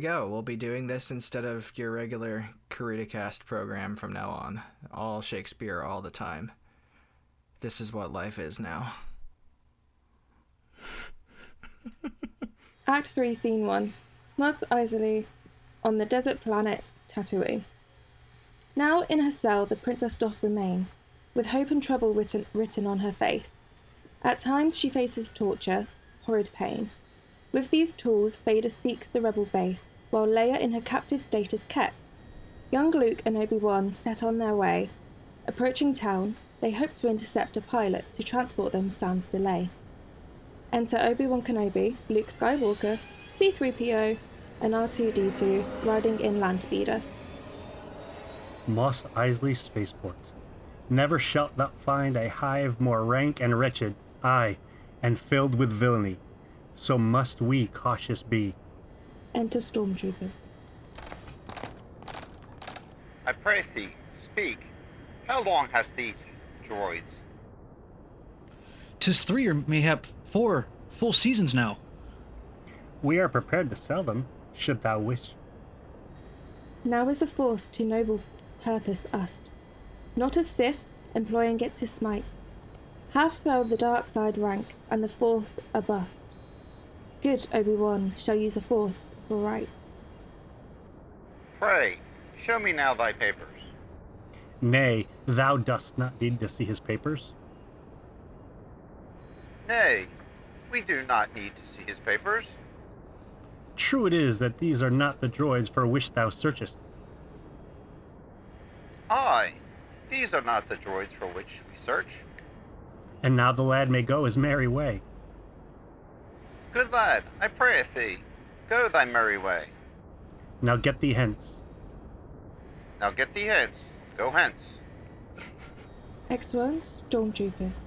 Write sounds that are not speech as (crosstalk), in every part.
we go. We'll be doing this instead of your regular CuritaCast program from now on. All Shakespeare all the time. This is what life is now. (laughs) Act 3, Scene 1. Mos Eisley on the desert planet Tatooine. Now in her cell the princess doth remain, with hope and trouble written, written on her face. At times she faces torture, horrid pain. With these tools Vader seeks the rebel base, while Leia in her captive state is kept. Young Luke and Obi-Wan set on their way. Approaching town, they hope to intercept a pilot to transport them sans delay. Enter Obi-Wan Kenobi, Luke Skywalker, C-3PO, and R2-D2 riding in Landspeeder. Mos Eisley Spaceport. Never shalt thou find a hive more rank and wretched, aye, and filled with villainy. So must we cautious be. Enter Stormtroopers. I pray thee, speak. How long hast these droids? Tis three or mayhap four full seasons now. We are prepared to sell them, should thou wish. Now is the force to noble purpose used, not as Sith, employing it to smite. Half fell the dark side rank, and the force a bust. Good Obi-Wan shall use the force for right. Pray, show me now thy papers. Nay, thou dost not need to see his papers. Nay, we do not need to see his papers. True it is that these are not the droids for which thou searchest. Aye, these are not the droids for which we search. And now the lad may go his merry way. Good lad, I pray thee, go thy merry way. Now get thee hence. Now get thee hence, go hence. X1 Stormtroopers.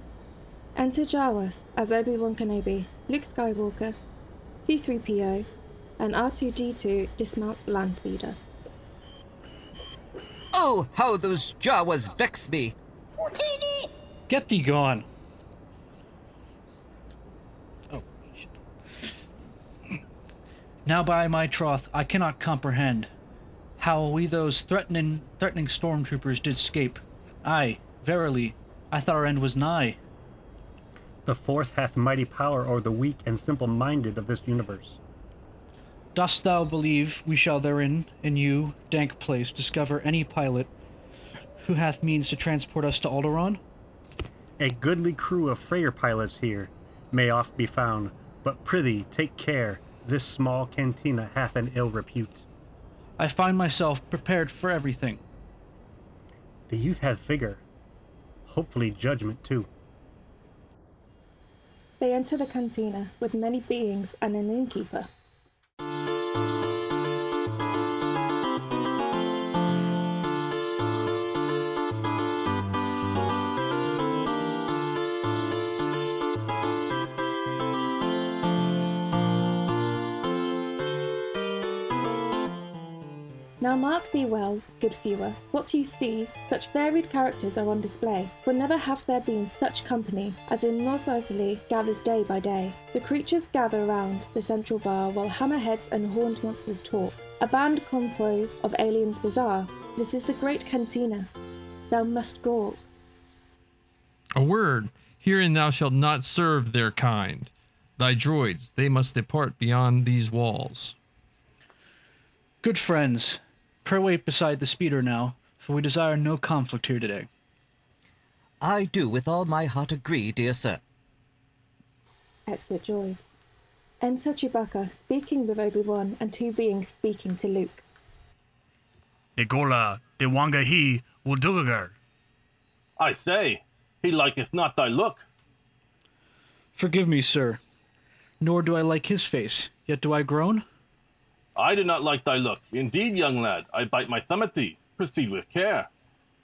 Enter Jawas as Obi-Wan Kenobi, Luke Skywalker, C-3PO, and R2-D2 dismount Landspeeder. Oh, how those Jawas vex me! Get thee gone. Oh, shit. Now by my troth, I cannot comprehend how we those threatening threatening stormtroopers did scape. Aye, verily, I thought our end was nigh. The Force hath mighty power o'er the weak and simple minded of this universe. Dost thou believe we shall therein, in you, dank place, discover any pilot who hath means to transport us to Alderaan? A goodly crew of Freyr pilots here may oft be found, but prithee take care, this small cantina hath an ill repute. I find myself prepared for everything. The youth hath vigor, hopefully judgment too. They enter the cantina with many beings and an innkeeper. Now mark thee well, good viewer, what you see, such varied characters are on display, for never have there been such company as in Mos Eisley gathers day by day. The creatures gather round the central bar while hammerheads and horned monsters talk. A band composed of aliens bizarre. This is the great cantina. Thou must go. A word, herein thou shalt not serve their kind. Thy droids, they must depart beyond these walls. Good friends, pray wait beside the speeder now, for we desire no conflict here today. I do with all my heart agree, dear sir. Exit droids. Enter Chewbacca speaking with Obi-Wan and two beings speaking to Luke. Nicola de Wangahi Wuldugagar. I say, he liketh not thy look. Forgive me, sir. Nor do I like his face, yet do I groan? I do not like thy look. Indeed, young lad, I bite my thumb at thee. Proceed with care.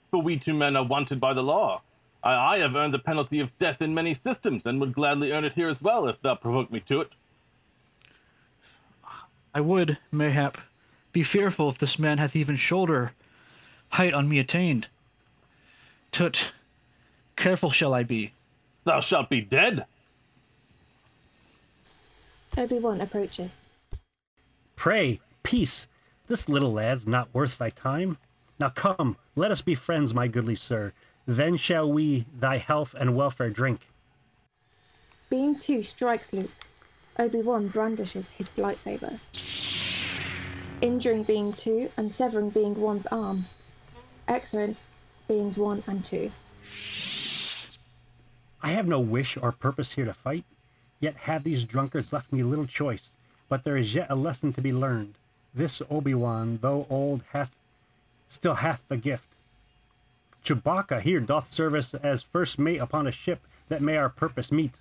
For we two men are wanted by the law. I, I have earned the penalty of death in many systems, and would gladly earn it here as well, if thou provoke me to it. I would, mayhap, be fearful if this man hath even shoulder height on me attained. Tut, careful shall I be. Thou shalt be dead. Obi-Wan approaches. Pray, Peace! This little lad's not worth thy time. Now come, let us be friends, my goodly sir. Then shall we thy health and welfare drink. Being 2 strikes Luke. Obi-Wan brandishes his lightsaber, injuring Being 2 and severing Being 1's arm. Excellent, Beings 1 and 2. I have no wish or purpose here to fight, yet have these drunkards left me little choice. But there is yet a lesson to be learned. This Obi-Wan, though old, hath still hath the gift. Chewbacca here doth service as first mate upon a ship that may our purpose meet.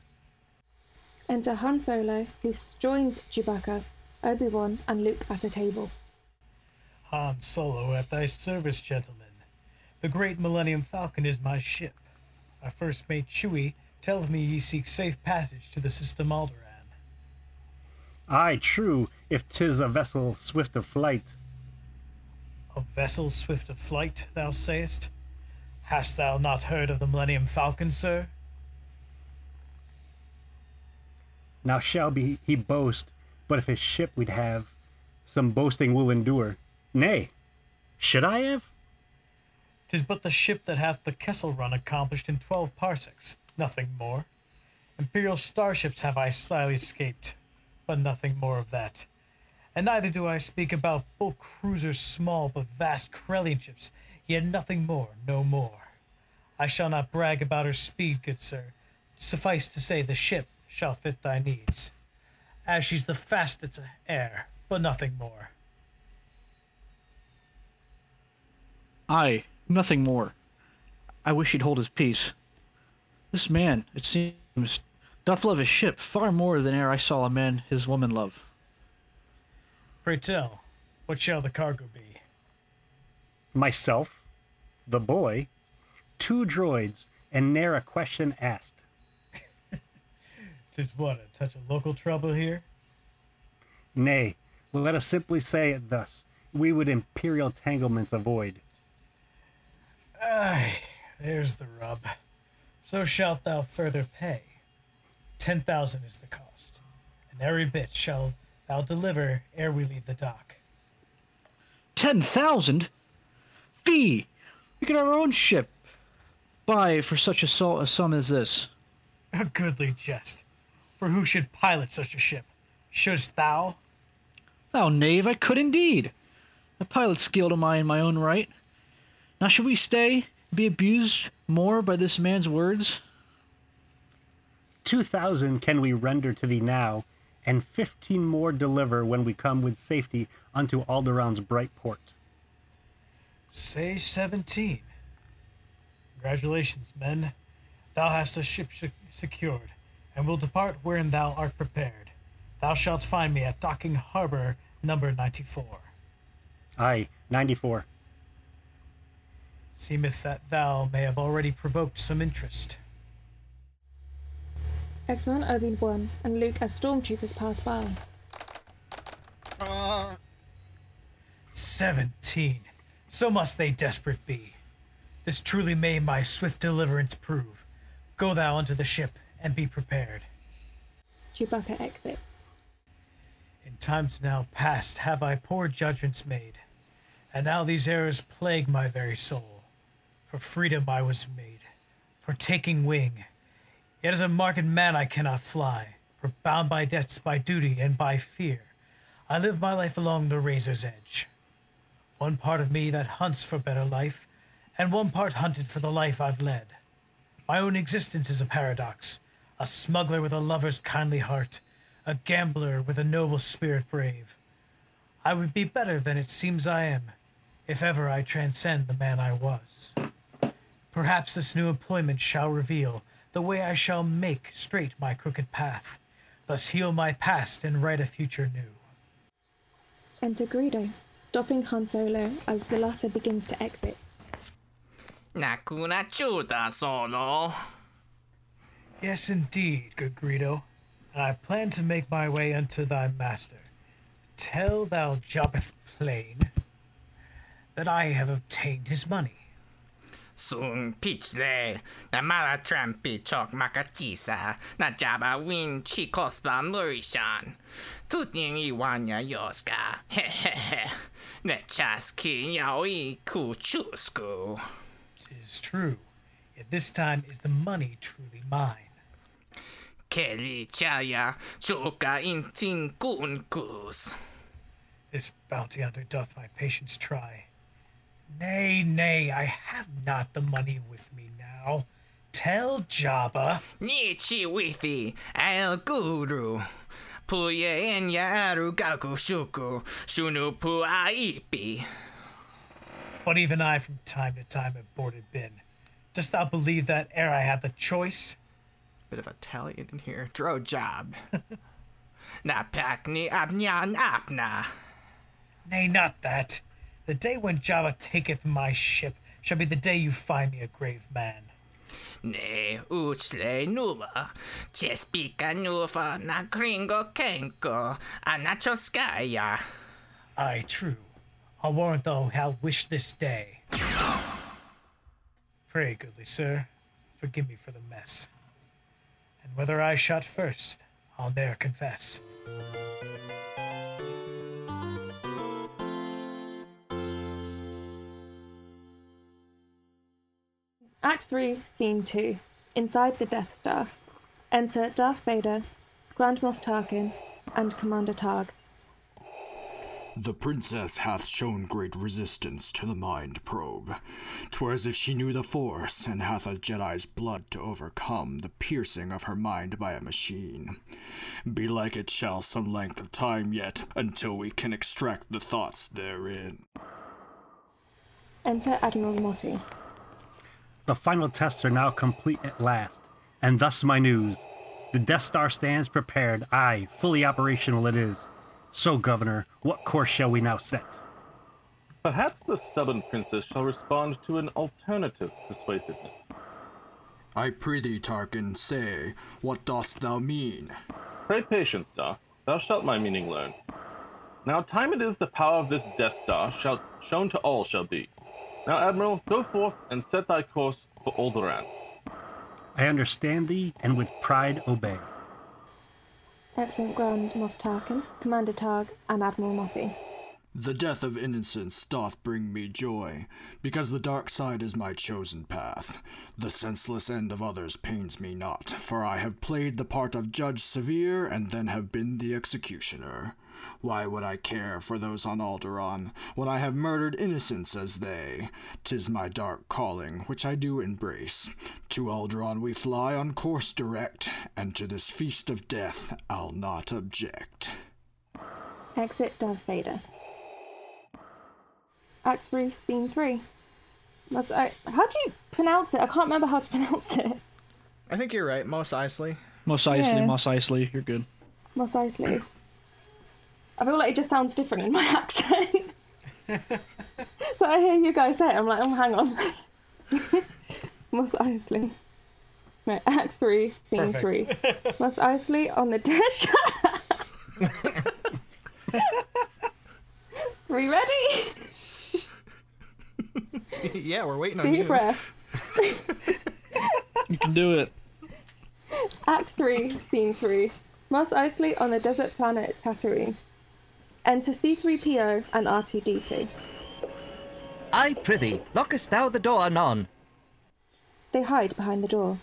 Enter Han Solo, who joins Chewbacca, Obi-Wan and Luke at a table. Han Solo at thy service, gentlemen. The great Millennium Falcon is my ship. My first mate Chewie telleth me ye seek safe passage to the system Alderaan. Aye, true, if 'tis a vessel swift of flight. A vessel swift of flight, thou sayest? Hast thou not heard of the Millennium Falcon, sir? Now shall be he boast, but if his ship we'd have, some boasting will endure. Nay, should I have? Tis but the ship that hath the Kessel Run accomplished in twelve parsecs, nothing more. Imperial starships have I slyly escaped, but nothing more of that. And neither do I speak about bulk cruisers small but vast Corellian ships, yet nothing more, no more. I shall not brag about her speed, good sir. Suffice to say, the ship shall fit thy needs, as she's the fastest air, but nothing more. Aye, nothing more. I wish he'd hold his peace. This man, it seems, doth love his ship far more than e'er I saw a man his woman love. Pray tell, what shall the cargo be? Myself, the boy, two droids, and ne'er a question asked. (laughs) Tis what, a touch of local trouble here? Nay, let us simply say it thus we would imperial tanglements avoid. Aye, there's the rub. So shalt thou further pay. Ten thousand is the cost, and every bit shall thou deliver ere we leave the dock. Ten thousand? Fee! We get our own ship. Buy for such a, sol- a sum as this. A goodly jest. For who should pilot such a ship? Shouldst thou? Thou knave, I could indeed. A pilot skilled am I in my own right. Now should we stay, be abused more by this man's words? Two thousand can we render to thee now, and fifteen more deliver when we come with safety unto Alderaan's bright port. Say seventeen. Congratulations, men. Thou hast a ship se- secured, and will depart wherein thou art prepared. Thou shalt find me at Docking Harbor, number ninety-four. Aye, ninety-four. Seemeth that thou may have already provoked some interest. X1, Obi-Wan and Luke as stormtroopers pass by. Seventeen. So must they desperate be. This truly may my swift deliverance prove. Go thou unto the ship and be prepared. Chewbacca exits. In times now past have I poor judgments made, and now these errors plague my very soul. For freedom I was made, for taking wing. Yet as a marked man I cannot fly, for bound by debts, by duty, and by fear, I live my life along the razor's edge. One part of me that hunts for better life, and one part hunted for the life I've led. My own existence is a paradox, a smuggler with a lover's kindly heart, a gambler with a noble spirit brave. I would be better than it seems I am, if ever I transcend the man I was. Perhaps this new employment shall reveal the way I shall make straight my crooked path, thus heal my past and write a future new. Enter Greedo, stopping Han Solo as the latter begins to exit. Nakuna chuta solo. Yes, indeed, good Greedo, and I plan to make my way unto thy master. Tell thou jobbeth plain that I have obtained his money. Sung pichle, na mala trampi chok makatisa, na jaba win chi kospa murishan. Tutin iwanya yoska, (laughs) he he he. Ne chaski yaoi kuchusku. Tis true. Yet this time is the money truly mine. Keli chaya chuka intin kunkus. This bounty hunter doth my patience try. Nay, nay, I have not the money with me now. Tell Jabba. Nichi withi el guru. Puye enya aru gaku shuku, shunu pu aipi. But even I from time to time have boarded bin. Dost thou believe that ere I had the choice? Bit of Italian in here. Dro job. (laughs) Na pakni abnyan apna. Nay, not that. The day when Jabba taketh my ship shall be the day you find me a grave man. Ne uchle nuva, chespika nuva na gringo kenko, anachoskaya. Aye, true. I'll warrant thou how wish this day. Pray, goodly sir, forgive me for the mess. And whether I shot first, I'll ne'er confess. Act 3, Scene 2. Inside the Death Star. Enter Darth Vader, Grand Moff Tarkin, and Commander Targ. The princess hath shown great resistance to the mind probe. 'Twere as if she knew the Force, and hath a Jedi's blood to overcome the piercing of her mind by a machine. Belike it shall some length of time yet, until we can extract the thoughts therein. Enter Admiral Motti. The final tests are now complete at last, and thus my news. The Death Star stands prepared, aye, fully operational it is. So, Governor, what course shall we now set? Perhaps the stubborn princess shall respond to an alternative persuasiveness. I prithee, Tarkin, say, what dost thou mean? Pray patience, Darth. Thou shalt my meaning learn. Now time it is the power of this Death Star shall shown to all shall be. Now, Admiral, go forth and set thy course for Alderaan. I understand thee, and with pride obey. Excellent Grand Moff Tarkin, Commander Targ, and Admiral Motti. The death of innocence doth bring me joy, because the dark side is my chosen path. The senseless end of others pains me not, for I have played the part of Judge Severe and then have been the executioner. Why would I care for those on Alderaan when I have murdered innocents as they? Tis my dark calling, which I do embrace. To Alderaan we fly on course direct, and to this feast of death I'll not object. Exit Darth Vader. Act 3, Scene 3. Must I, how do you pronounce it? I can't remember how to (laughs) pronounce it. I think you're right. Mos Eisley. Mos Eisley, Yeah. Mos Eisley, you're good. Mos Eisley. I feel like it just sounds different in my (laughs) accent. so I hear you guys say it, I'm like, oh, hang on. (laughs) Mos Eisley. Right, Act 3, Scene Perfect. 3. Mos Eisley on the dish. Are (laughs) we ready? yeah, we're waiting on you. Deep breath. You can do it. Act 3, Scene 3. Mos Eisley on the desert planet Tatooine. Enter C3PO and R2D2. I prithee, lockest thou the door anon? They hide behind the door.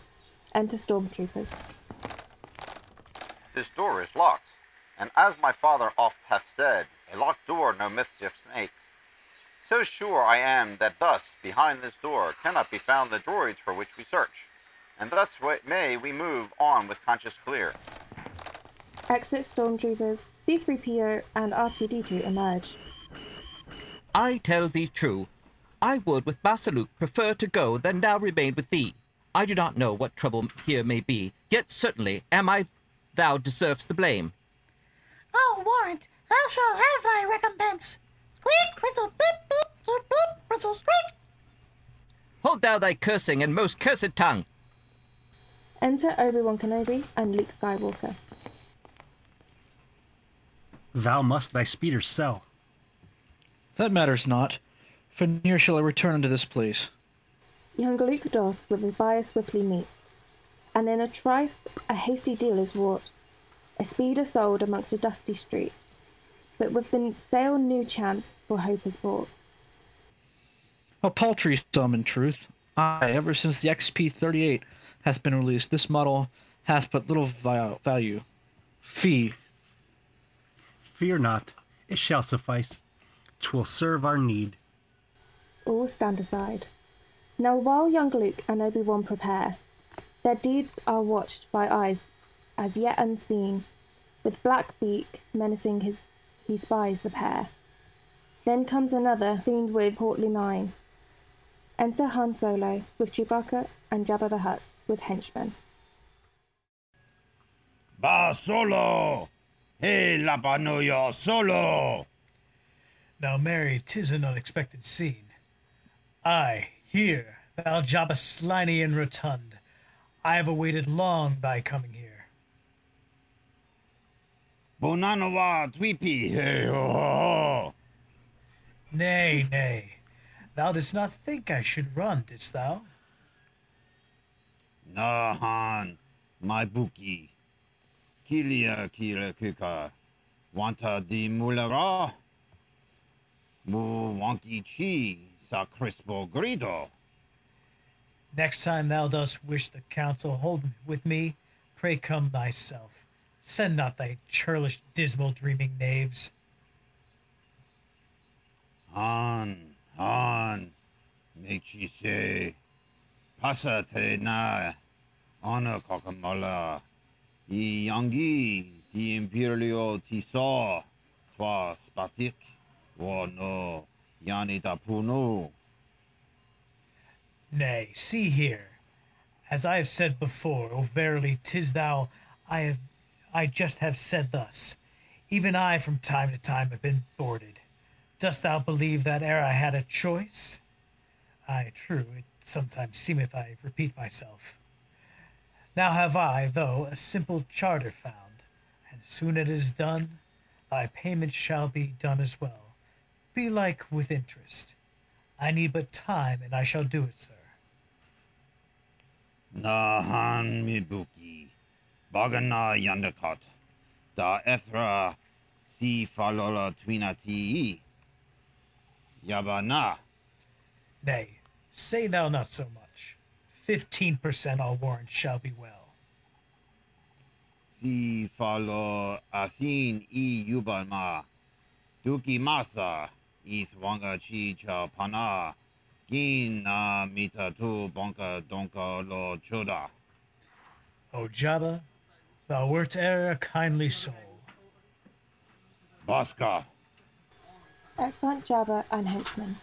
Enter stormtroopers. This door is locked, and as my father oft hath said, a locked door no mischief makes. So sure I am that thus, behind this door, cannot be found the droids for which we search, and thus may we move on with conscience clear. Exit stormtroopers. C3PO and R2D2 emerge. I tell thee true. I would with Master Luke prefer to go than now remain with thee. I do not know what trouble here may be, yet certainly am I thou deservest the blame. Oh, warrant, thou shalt have thy recompense. Squeak, whistle, beep, beep, beep, beep, whistle, squeak. Hold thou thy cursing and most cursed tongue. Enter Obi-Wan Kenobi and Luke Skywalker. Thou must thy speeder sell. That matters not. For near shall I return unto this place. young Luke doth with his buyer swiftly meet, and in a trice a hasty deal is wrought, a speeder sold amongst a dusty street, but with the sale new chance for hope is bought. A paltry sum, in truth. Aye, ever since the XP38 hath been released, this model hath but little value. Fee. Fear not, it shall suffice. Twill serve our need. All stand aside. Now while young Luke and Obi-Wan prepare, their deeds are watched by eyes as yet unseen, with black beak menacing his he spies the pair. Then comes another fiend with portly mien. Enter Han Solo with Chewbacca and Jabba the Hutt with henchmen. Ba solo! Hey, Lapanoyo solo! Now, Mary, 'tis an unexpected scene. I, here, thou Jabba slimy and rotund, I have awaited long thy coming here. Bonanawa Tweepy, hey ho ho! Nay, nay, thou didst not think I should run, didst thou? Nahan, my bookie. Kilia kila kuka. Wanta di mulara? Mu wonky chi sa crispo grido. Next time thou dost wish the council hold with me, pray come thyself. Send not thy churlish, dismal, dreaming knaves. Han, Han, Mechi say, Pasa te na, Ana kakamala, I yangi, di imperio ti saw, Twa spatik, Wa no, Yani da puno. Nay, see here. As I have said before, O verily, 'tis thou I have I just have said thus. Even I from time to time have been boarded. Dost thou believe that ere I had a choice? Ay, true, it sometimes seemeth I repeat myself. Now have I, though, a simple charter found, and soon it is done, thy payment shall be done as well. Be like with interest. I need but time, and I shall do it, sir. Nahan mibuki, Bagana yandakot, Da ethra si falola twinati. Yabana. Nay, say thou not so much. Fifteen percent I'll warrant shall be well. Si falo athin i yubalma. Duki masa. Ith wanga chi cha pana. Gin na mita tu bonka donka lo choda. O Jabba, thou wert e'er a kindly soul. Baska. Excellent Jabba and henchmen.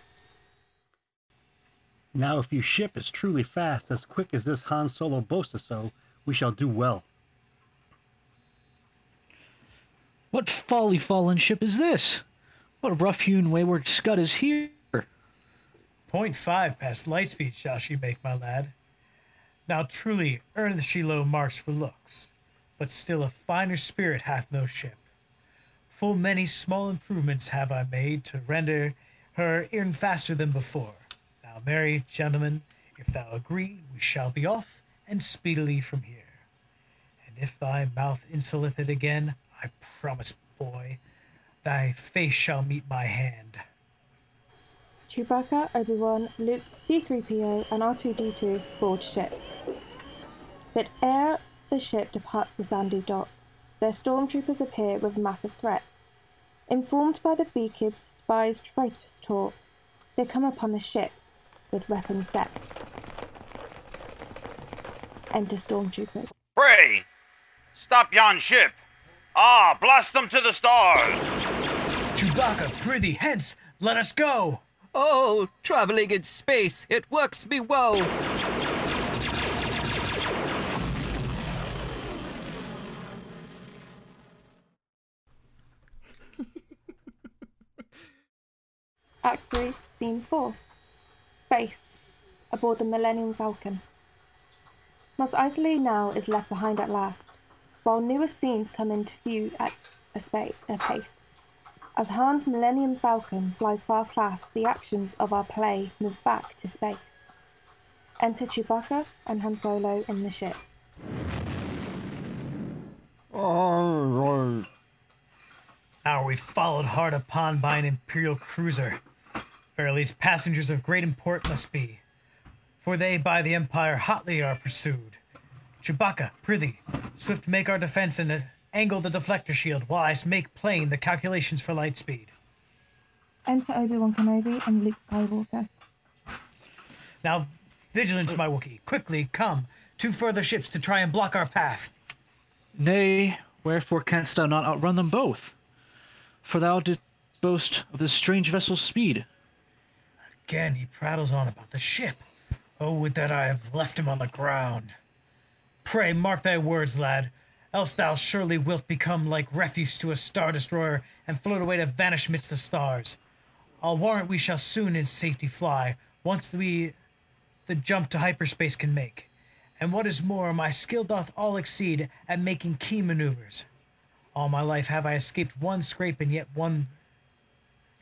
Now, if you ship as truly fast, as quick as this Han Solo boasted so, we shall do well. What folly fallen ship is this? What rough hewn wayward scud is here? Point five past light speed shall she make, my lad. Now truly earneth she low marks for looks, but still a finer spirit hath no ship. Full many small improvements have I made to render her e'en faster than before. Now, gentlemen, if thou agree, we shall be off, and speedily from here. And if thy mouth insoleth it again, I promise, boy, thy face shall meet my hand. Chewbacca, Obi-Wan, Luke, C-3PO, and R2-D2 board ship. But ere the ship departs the sandy dock, their stormtroopers appear with massive threats. Informed by the Beakid's spies' traitorous talk, they come upon the ship with weapons set. Enter stormtroopers. Pray, stop yon ship. Ah, blast them to the stars. Chewbacca, prithee, hence, let us go. Oh, traveling in space, it works me woe. Act 3, Scene 4. Space. Aboard the Millennium Falcon. Mos Eisley now is left behind at last, while newer scenes come into view at a, spa- a pace. As Han's Millennium Falcon flies far past, the actions of our play moves back to space. Enter Chewbacca and Han Solo in the ship. Now we followed hard upon by an Imperial cruiser. Verily, these passengers of great import must be, for they by the Empire hotly are pursued. Chewbacca, prithee, swift make our defense and angle the deflector shield while I make plain the calculations for light speed. Enter Obi-Wan Kenobi and Luke Skywalker. Now, vigilance, my Wookiee, quickly come. Two further ships to try and block our path. Nay, wherefore canst thou not outrun them both? For thou didst boast of this strange vessel's speed. Again, he prattles on about the ship. Oh, would that I have left him on the ground. Pray, mark thy words, lad, else thou surely wilt become like refuse to a star destroyer and float away to vanish midst the stars. I'll warrant we shall soon in safety fly, once we the jump to hyperspace can make. And what is more, my skill doth all exceed at making key maneuvers. All my life have I escaped one scrape and yet one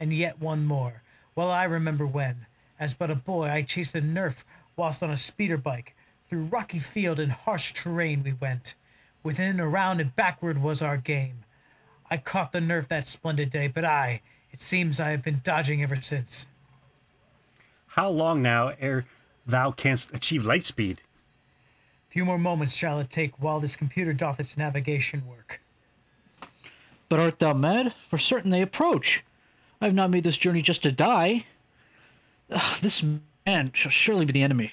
and yet one more. Well I remember when, as but a boy, I chased a nerf whilst on a speeder bike. Through rocky field and harsh terrain we went. Within, around, and backward was our game. I caught the nerf that splendid day, but I, it seems I have been dodging ever since. How long now ere thou canst achieve light speed? Few more moments shall it take while this computer doth its navigation work. But art thou mad? For certain they approach. I have not made this journey just to die. Ugh, this man shall surely be the enemy.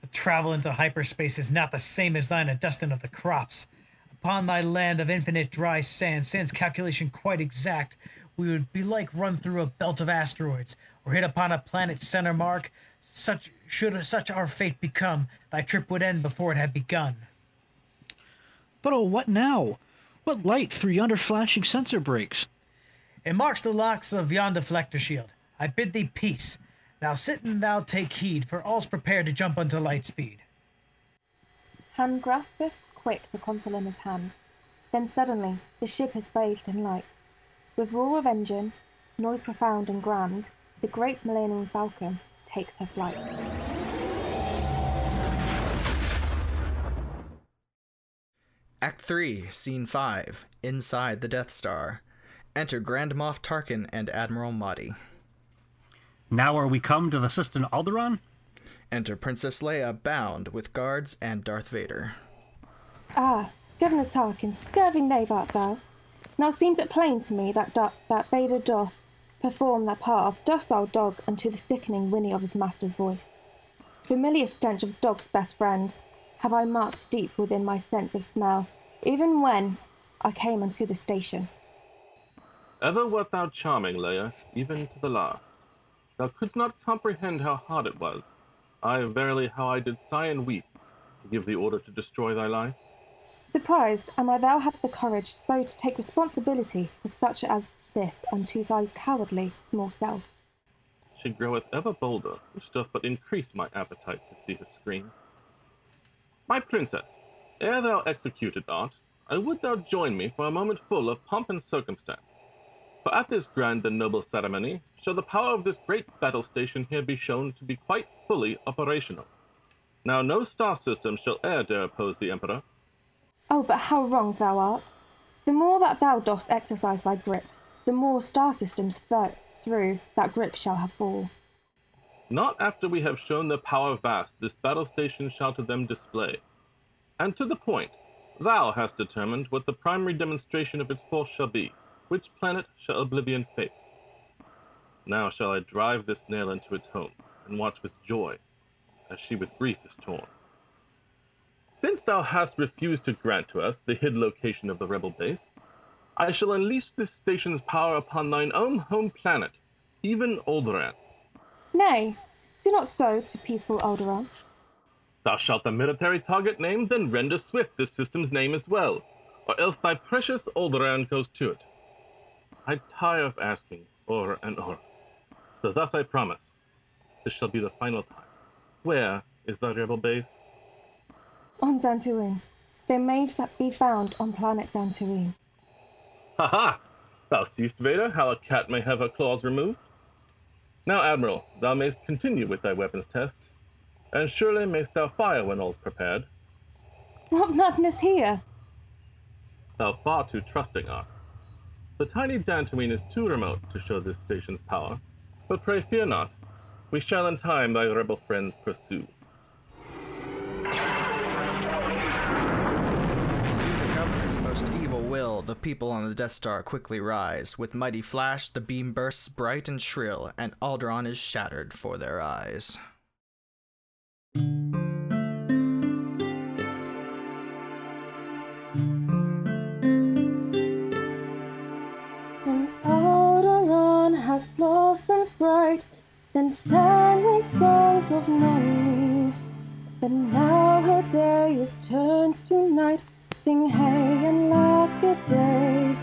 The travel into hyperspace is not the same as thine adustin of the crops. Upon thy land of infinite dry sand, sans calculation quite exact, we would be like run through a belt of asteroids, or hit upon a planet's center mark. Such should such our fate become, thy trip would end before it had begun. But oh, what now? What light through yonder flashing sensor breaks? It marks the locks of yon deflector shield. I bid thee peace. Now sit and thou take heed, for all's prepared to jump unto light speed. Han graspeth quick the console in his hand. Then suddenly the ship is bathed in light. With roar of engine, noise profound and grand, the great Millennium Falcon takes her flight. Act 3, Scene 5, Inside the Death Star. Enter Grand Moff Tarkin and Admiral Motti. Now are we come to the system Alderaan? Enter Princess Leia bound with guards and Darth Vader. Ah, Governor Tarkin, scurvy knave art thou. Now seems it plain to me that do- that Vader doth perform that part of docile dog unto the sickening whinny of his master's voice. Familiar stench of dog's best friend have I marked deep within my sense of smell, even when I came unto the station. Ever wert thou charming, Leia, even to the last. Thou couldst not comprehend how hard it was. Ay, verily, how I did sigh and weep to give the order to destroy thy life. Surprised am I thou have the courage so to take responsibility for such as this unto thy cowardly small self. She groweth ever bolder, which doth but increase my appetite to see her scream. My princess, ere thou executed art, I would thou join me for a moment full of pomp and circumstance. For at this grand and noble ceremony shall the power of this great battle station here be shown to be quite fully operational. Now no star system shall e'er dare oppose the Emperor. Oh, but how wrong thou art! The more that thou dost exercise thy grip, the more star systems th- through that grip shall have fall. Not after we have shown the power vast this battle station shall to them display. And to the point, thou hast determined what the primary demonstration of its force shall be, which planet shall oblivion face. Now shall I drive this nail into its home, and watch with joy, as she with grief is torn. Since thou hast refused to grant to us the hid location of the rebel base, I shall unleash this station's power upon thine own home planet, even Alderaan. Nay, do not so to peaceful Alderaan. Thou shalt the military target name, then render swift this system's name as well, or else thy precious Alderaan goes to it. I tire of asking o'er and o'er. So thus I promise, this shall be the final time. Where is thy rebel base? On Dantooine. They may be found on planet Dantooine. Ha ha! Thou seest, Vader, how a cat may have her claws removed? Now, Admiral, thou mayst continue with thy weapons test. And surely mayst thou fire when all's prepared. What madness here? Thou far too trusting art. The tiny Dantooine is too remote to show this station's power. But pray fear not. We shall in time thy rebel friends pursue. To the governor's most evil will, the people on the Death Star quickly rise. With mighty flash, the beam bursts bright and shrill, and Alderaan is shattered for their eyes. Then sang we songs of Nani. But now her day is turned to night. Sing hey and laugh good day.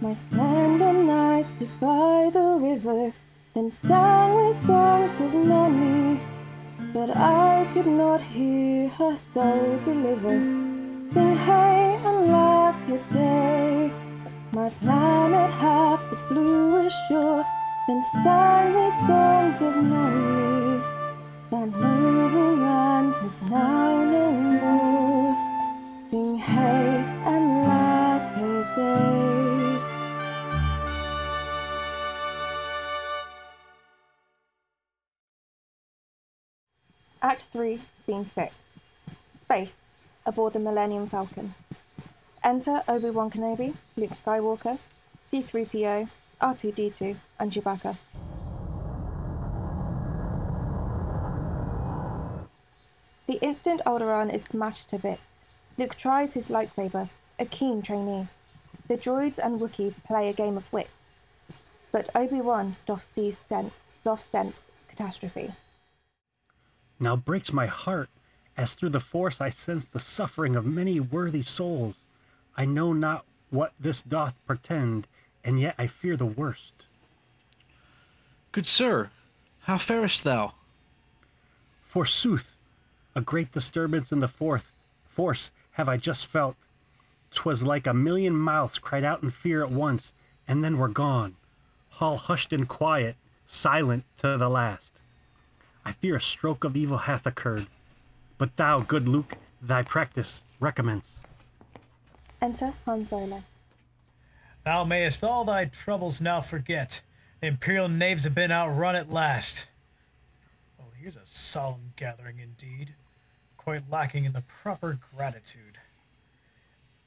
My friend and I stood by the river, then sang we songs of Nani. But I could not hear her soul deliver. Sing hey and laugh good day. My planet half the bluish shore, sang we songs of Nani. That Overland is now no more. Sing hey and laugh her day. Act 3, Scene 6. Space, aboard the Millennium Falcon. Enter Obi-Wan Kenobi, Luke Skywalker, C-3PO, R2-D2, and Chewbacca. The instant Alderaan is smashed to bits, Luke tries his lightsaber, a keen trainee. The droids and Wookiees play a game of wits, but Obi-Wan doth sense, doth sense catastrophe. Now breaks my heart, as through the force I sense the suffering of many worthy souls. I know not what this doth portend, and yet I fear the worst. Good sir, how farest thou? Forsooth, a great disturbance in the fourth force have I just felt. 'Twas like a million mouths cried out in fear at once, and then were gone, all hushed and quiet, silent to the last. I fear a stroke of evil hath occurred. But thou, good Luke, thy practice recommence. Enter Han Solo. Thou mayest all thy troubles now forget. The Imperial knaves have been outrun at last. Oh, here's a solemn gathering indeed, quite lacking in the proper gratitude.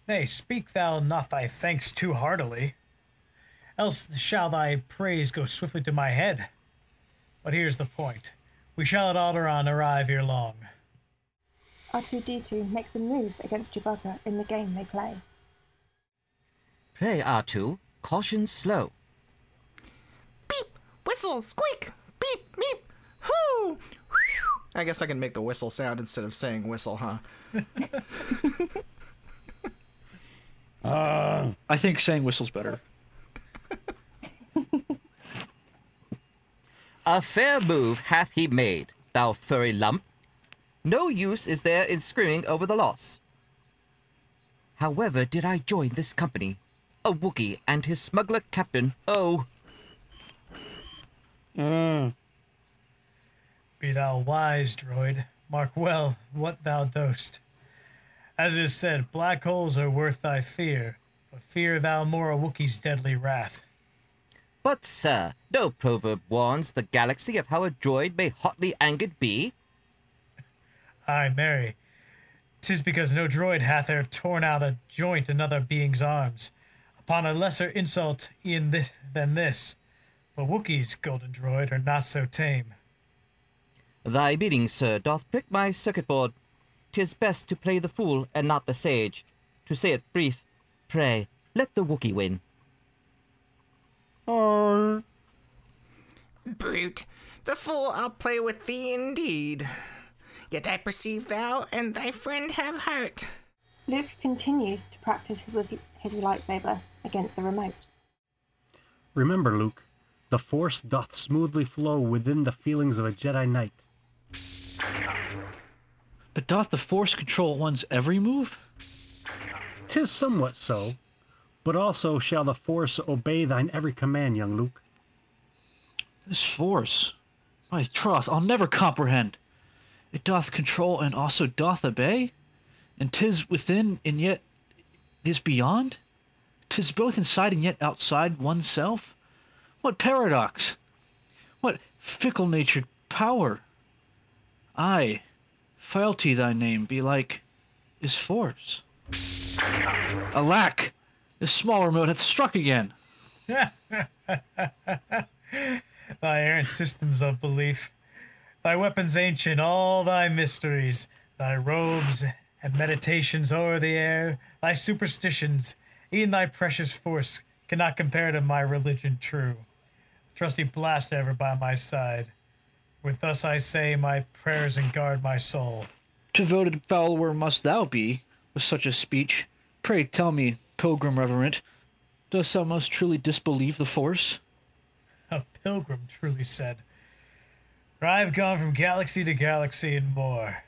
Nay, speak thou not thy thanks too heartily, else shall thy praise go swiftly to my head. But here's the point. We shall at Alderaan arrive ere long. R2D2 makes a move against Chewbacca in the game they play. Pray, R2, caution slow. Beep, whistle, squeak, beep, meep, hoo! I guess I can make the whistle sound instead of saying whistle, huh? (laughs) Uh, I think saying whistle's better. A fair move hath he made, thou furry lump. No use is there in screaming over the loss. However did I join this company? A Wookiee and his smuggler captain, oh. Be thou wise, droid. Mark well what thou dost. As is said, black holes are worth thy fear, but fear thou more a Wookiee's deadly wrath. But, sir, no proverb warns the galaxy of how a droid may hotly angered be. Ay, marry. Tis because no droid hath e'er torn out a joint another being's arms, upon a lesser insult e'en thi- than this. But Wookiees, golden droid, are not so tame. Thy bidding, sir, doth prick my circuit board. Tis best to play the fool and not the sage. To say it brief, pray, let the Wookiee win. Brute, the fool I'll play with thee indeed. Yet I perceive thou and thy friend have heart. Luke continues to practice with his lightsaber against the remote. Remember, Luke, the Force doth smoothly flow within the feelings of a Jedi Knight. But doth the Force control one's every move? Tis somewhat so, but also shall the Force obey thine every command, young Luke. This Force, my troth, I'll never comprehend. it doth control and also doth obey? and tis within and yet is beyond? 'Tis both inside and yet outside oneself? What paradox! What fickle natured power! Aye, fealty thy name, belike, is force. Alack! This small remote hath struck again. (laughs) thy errant systems of belief, thy weapons ancient, all thy mysteries, thy robes and meditations o'er the air, thy superstitions, e'en thy precious force cannot compare to my religion true. Trusty blast ever by my side. With thus I say my prayers and guard my soul. Devoted follower must thou be, with such a speech. Pray tell me, pilgrim reverent, dost thou most truly disbelieve the force? A pilgrim truly said. For I have gone from galaxy to galaxy and more,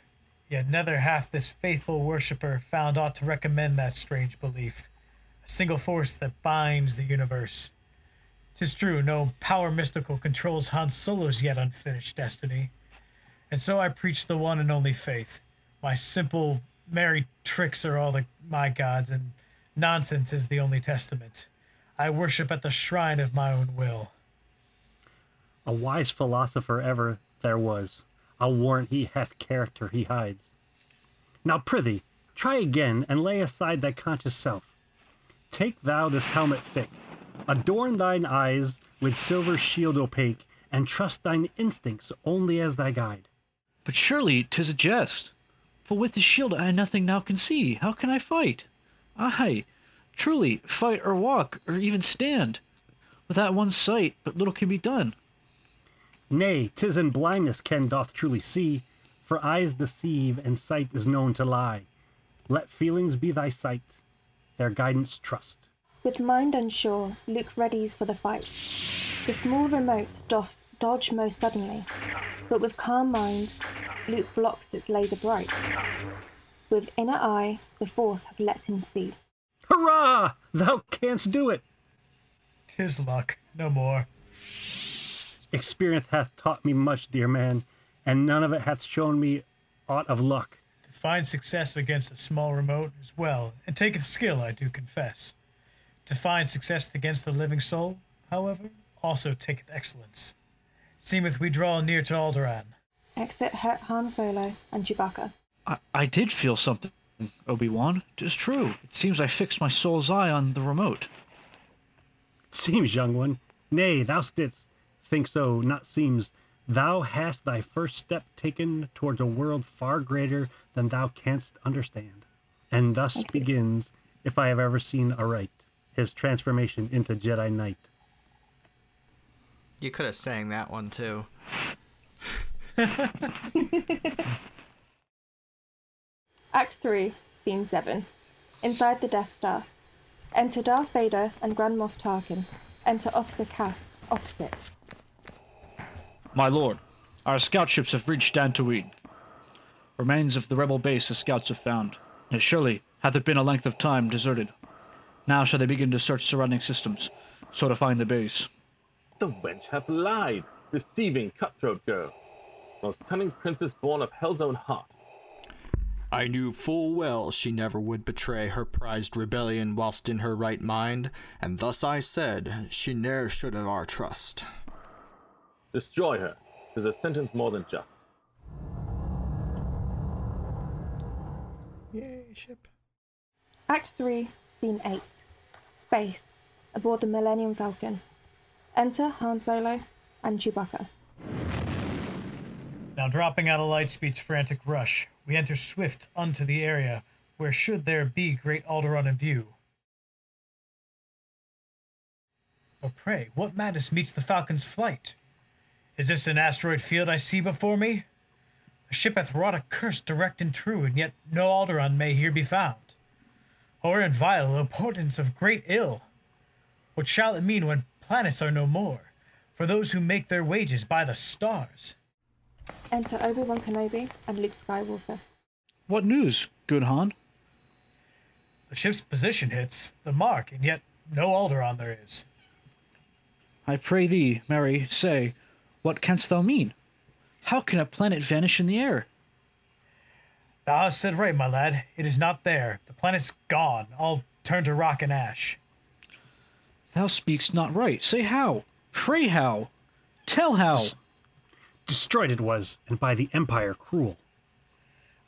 yet neither hath this faithful worshipper found aught to recommend that strange belief, single force that binds the universe. 'Tis true, no power mystical controls Han Solo's yet unfinished destiny. And so I preach the one and only faith. My simple, merry tricks are all the, my gods, and nonsense is the only testament. I worship at the shrine of my own will. A wise philosopher ever there was. I'll warrant he hath character he hides. Now, prithee, try again and lay aside thy conscious self. Take thou this helmet thick, adorn thine eyes with silver shield opaque, and trust thine instincts only as thy guide. But surely 'tis a jest. For with the shield I nothing now can see. How can I fight? Aye, truly, fight or walk, or even stand. Without one sight, but little can be done. Nay, 'tis in blindness Ken doth truly see, for eyes deceive and sight is known to lie. Let feelings be thy sight, their guidance trust. With mind unsure, Luke readies for the fight. The small remote doth dodge most suddenly, but with calm mind, Luke blocks its laser bright. With inner eye, the force has let him see. Hurrah! Thou canst do it! Tis luck, no more. Experience hath taught me much, dear man, and none of it hath shown me aught of luck. To find success against a small remote as well, and taketh skill, I do confess. To find success against the living soul, however, also taketh excellence. Seemeth we draw near to Alderaan. Exit Han Han Solo and Chewbacca. I, I did feel something, Obi-Wan. Tis true. It seems I fixed my soul's eye on the remote. Seems, young one. Nay, thou didst think so, not seems. Thou hast thy first step taken towards a world far greater than thou canst understand. And thus begins, if I have ever seen aright, his transformation into Jedi Knight. You could have sang that one too. (laughs) Act 3, Scene 7. Inside the Death Star. Enter Darth Vader and Grand Moff Tarkin. Enter Officer Cass, opposite. My lord, our scout ships have reached Dantooine. Remains of the rebel base the scouts have found. Yet surely hath it been a length of time deserted. Now shall they begin to search surrounding systems, so to find the base. The wench hath lied, deceiving cutthroat girl. Most cunning princess born of hell's own heart. I knew full well she never would betray her prized rebellion whilst in her right mind, and thus I said she ne'er should have our trust. Destroy her. Tis a sentence more than just. Yay, ship. Act 3, Scene 8. Space. Aboard the Millennium Falcon. Enter Han Solo and Chewbacca. Now dropping out of Lightspeed's frantic rush, we enter swift unto the area where should there be great Alderaan in view. Oh pray, what madness meets the Falcon's flight? Is this an asteroid field I see before me? A ship hath wrought a curse direct and true, and yet no Alderaan may here be found. Or in vile, o portents of great ill. What shall it mean when planets are no more, for those who make their wages by the stars? Enter Obi-Wan Kenobi and Luke Skywalker. What news, good Han? The ship's position hits the mark, and yet no Alderaan there is. I pray thee, marry, say, what canst thou mean? How can a planet vanish in the air? Thou hast said right, my lad. It is not there. The planet's gone, all turned to rock and ash. Thou speak'st not right. Say how. Pray how. Tell how. Destroyed it was, and by the Empire cruel.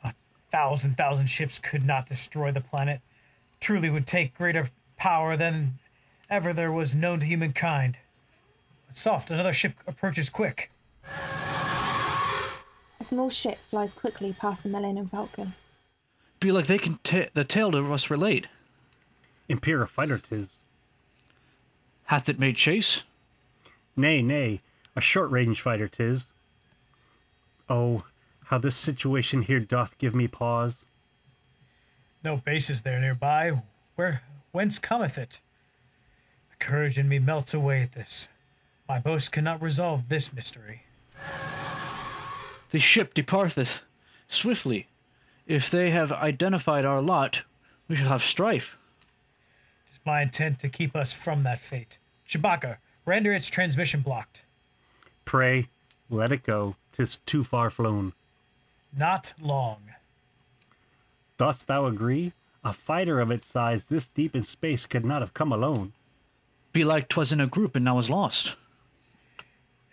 A thousand thousand ships could not destroy the planet. Truly would take greater power than ever there was known to humankind. But soft, another ship approaches quick. A small ship flies quickly past the Millennium Falcon. Be like they can ta the tale to us relate. Imperial fighter tis. Hath it made chase? Nay, nay, a short range fighter tis. Oh, how this situation here doth give me pause. No bases there nearby. Where whence cometh it? The courage in me melts away at this. My boast cannot resolve this mystery. The ship departeth swiftly. If they have identified our lot, we shall have strife. It is my intent to keep us from that fate. Chewbacca, render its transmission blocked. Pray, let it go. Tis too far flown. Not long. Dost thou agree? A fighter of its size this deep in space could not have come alone. Be like 'twas in a group and now is lost.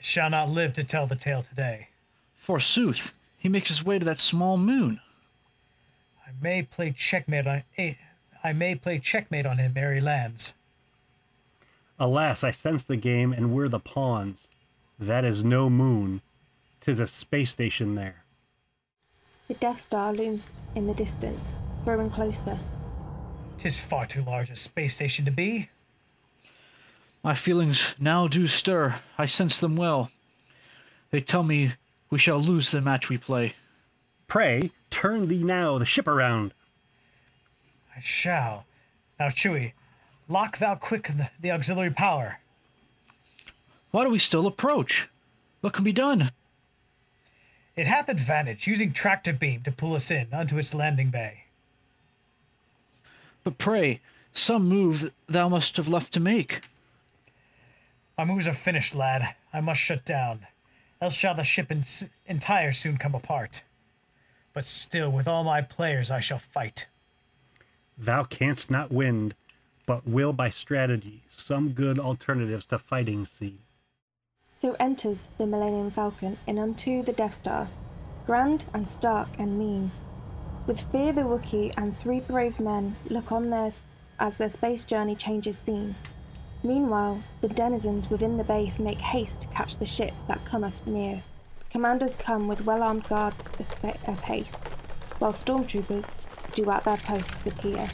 Shall not live to tell the tale today. Forsooth, he makes his way to that small moon. I may play checkmate on eh, I may play checkmate on him ere he lands. Alas, I sense the game and we're the pawns. That is no moon. Tis a space station there. The Death Star looms in the distance, growing closer. Tis far too large a space station to be. My feelings now do stir. I sense them well. They tell me we shall lose the match we play. Pray, turn thee now the ship around. I shall. Now, Chewie, lock thou quick the, the auxiliary power. Why do we still approach? What can be done? It hath advantage using tractor beam to pull us in unto its landing bay. But pray, some move thou must have left to make. My moves are finished, lad. I must shut down, else shall the ship in, entire soon come apart. But still, with all my players, I shall fight. Thou canst not win, but will by strategy some good alternatives to fighting see. So enters the Millennium Falcon in unto the Death Star, grand and stark and mean. With fear the Wookiee and three brave men look on theirs as their space journey changes scene. Meanwhile, the denizens within the base make haste to catch the ship that cometh near. Commanders come with well-armed guards aspa- apace, while stormtroopers do at their posts appear.